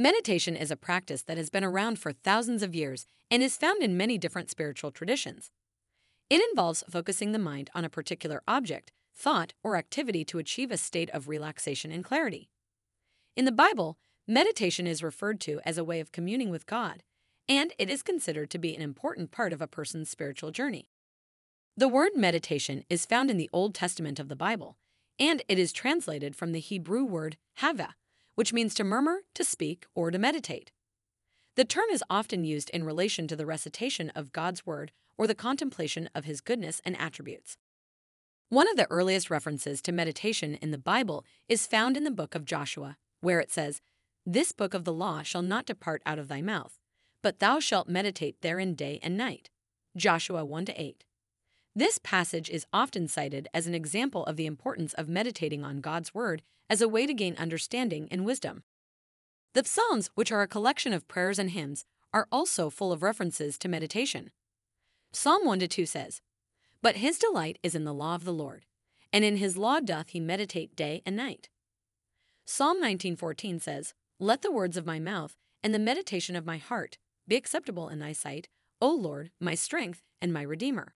Meditation is a practice that has been around for thousands of years and is found in many different spiritual traditions. It involves focusing the mind on a particular object, thought, or activity to achieve a state of relaxation and clarity. In the Bible, meditation is referred to as a way of communing with God, and it is considered to be an important part of a person's spiritual journey. The word meditation is found in the Old Testament of the Bible, and it is translated from the Hebrew word hava, which means to murmur, to speak, or to meditate. The term is often used in relation to the recitation of God's Word or the contemplation of His goodness and attributes. One of the earliest references to meditation in the Bible is found in the book of Joshua, where it says, This book of the law shall not depart out of thy mouth, but thou shalt meditate therein day and night. Joshua 1 8. This passage is often cited as an example of the importance of meditating on God's Word as a way to gain understanding and wisdom. The Psalms, which are a collection of prayers and hymns, are also full of references to meditation. Psalm 1 2 says, But his delight is in the law of the Lord, and in his law doth he meditate day and night. Psalm 19:14 says, Let the words of my mouth and the meditation of my heart be acceptable in thy sight, O Lord, my strength and my redeemer.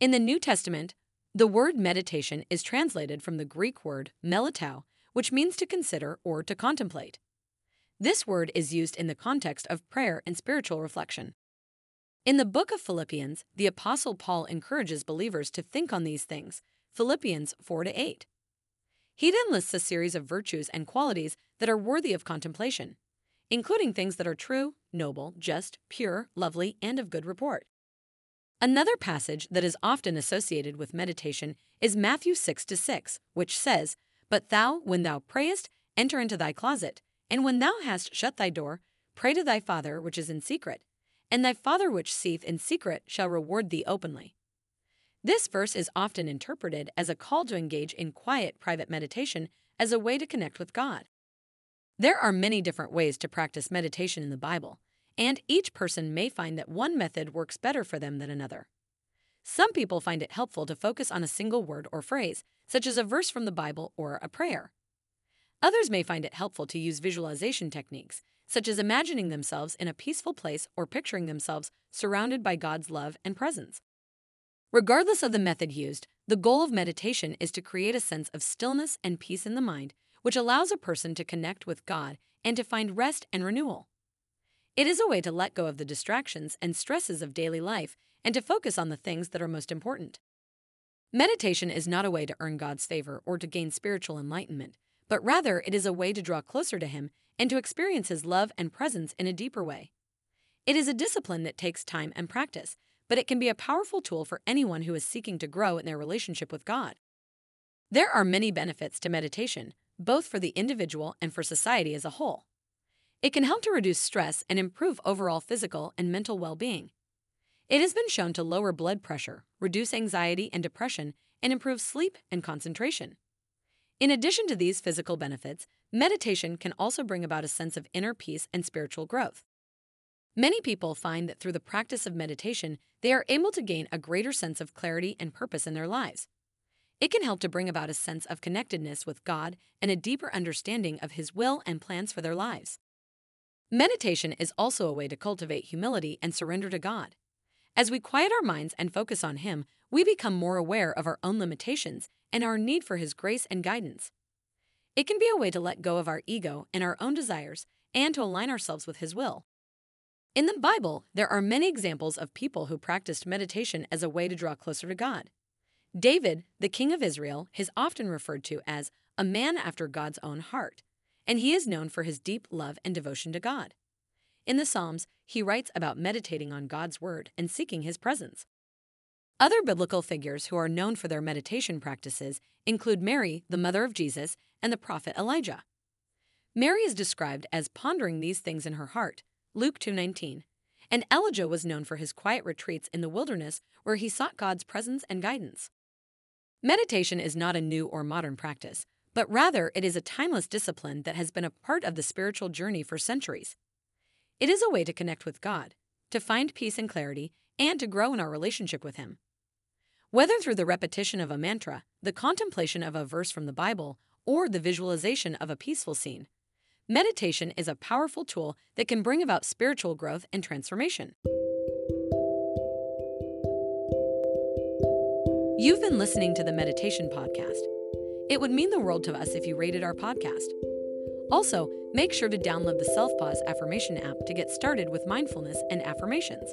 In the New Testament, the word meditation is translated from the Greek word meletao, which means to consider or to contemplate. This word is used in the context of prayer and spiritual reflection. In the book of Philippians, the Apostle Paul encourages believers to think on these things, Philippians 4 8. He then lists a series of virtues and qualities that are worthy of contemplation, including things that are true, noble, just, pure, lovely, and of good report. Another passage that is often associated with meditation is Matthew 6 6, which says, But thou, when thou prayest, enter into thy closet, and when thou hast shut thy door, pray to thy Father which is in secret, and thy Father which seeth in secret shall reward thee openly. This verse is often interpreted as a call to engage in quiet private meditation as a way to connect with God. There are many different ways to practice meditation in the Bible and each person may find that one method works better for them than another. Some people find it helpful to focus on a single word or phrase, such as a verse from the Bible or a prayer. Others may find it helpful to use visualization techniques, such as imagining themselves in a peaceful place or picturing themselves surrounded by God's love and presence. Regardless of the method used, the goal of meditation is to create a sense of stillness and peace in the mind, which allows a person to connect with God and to find rest and renewal. It is a way to let go of the distractions and stresses of daily life and to focus on the things that are most important. Meditation is not a way to earn God's favor or to gain spiritual enlightenment, but rather it is a way to draw closer to Him and to experience His love and presence in a deeper way. It is a discipline that takes time and practice, but it can be a powerful tool for anyone who is seeking to grow in their relationship with God. There are many benefits to meditation, both for the individual and for society as a whole. It can help to reduce stress and improve overall physical and mental well being. It has been shown to lower blood pressure, reduce anxiety and depression, and improve sleep and concentration. In addition to these physical benefits, meditation can also bring about a sense of inner peace and spiritual growth. Many people find that through the practice of meditation, they are able to gain a greater sense of clarity and purpose in their lives. It can help to bring about a sense of connectedness with God and a deeper understanding of His will and plans for their lives. Meditation is also a way to cultivate humility and surrender to God. As we quiet our minds and focus on Him, we become more aware of our own limitations and our need for His grace and guidance. It can be a way to let go of our ego and our own desires and to align ourselves with His will. In the Bible, there are many examples of people who practiced meditation as a way to draw closer to God. David, the king of Israel, is often referred to as a man after God's own heart and he is known for his deep love and devotion to God. In the Psalms, he writes about meditating on God's Word and seeking His presence. Other biblical figures who are known for their meditation practices include Mary, the mother of Jesus, and the prophet Elijah. Mary is described as pondering these things in her heart, Luke 2:19. And Elijah was known for his quiet retreats in the wilderness where he sought God's presence and guidance. Meditation is not a new or modern practice, but rather it is a timeless discipline that has been a part of the spiritual journey for centuries. It is a way to connect with God, to find peace and clarity, and to grow in our relationship with Him. Whether through the repetition of a mantra, the contemplation of a verse from the Bible, or the visualization of a peaceful scene, meditation is a powerful tool that can bring about spiritual growth and transformation. You've been listening to the Meditation Podcast. It would mean the world to us if you rated our podcast. Also, make sure to download the Selfpause Affirmation app to get started with mindfulness and affirmations.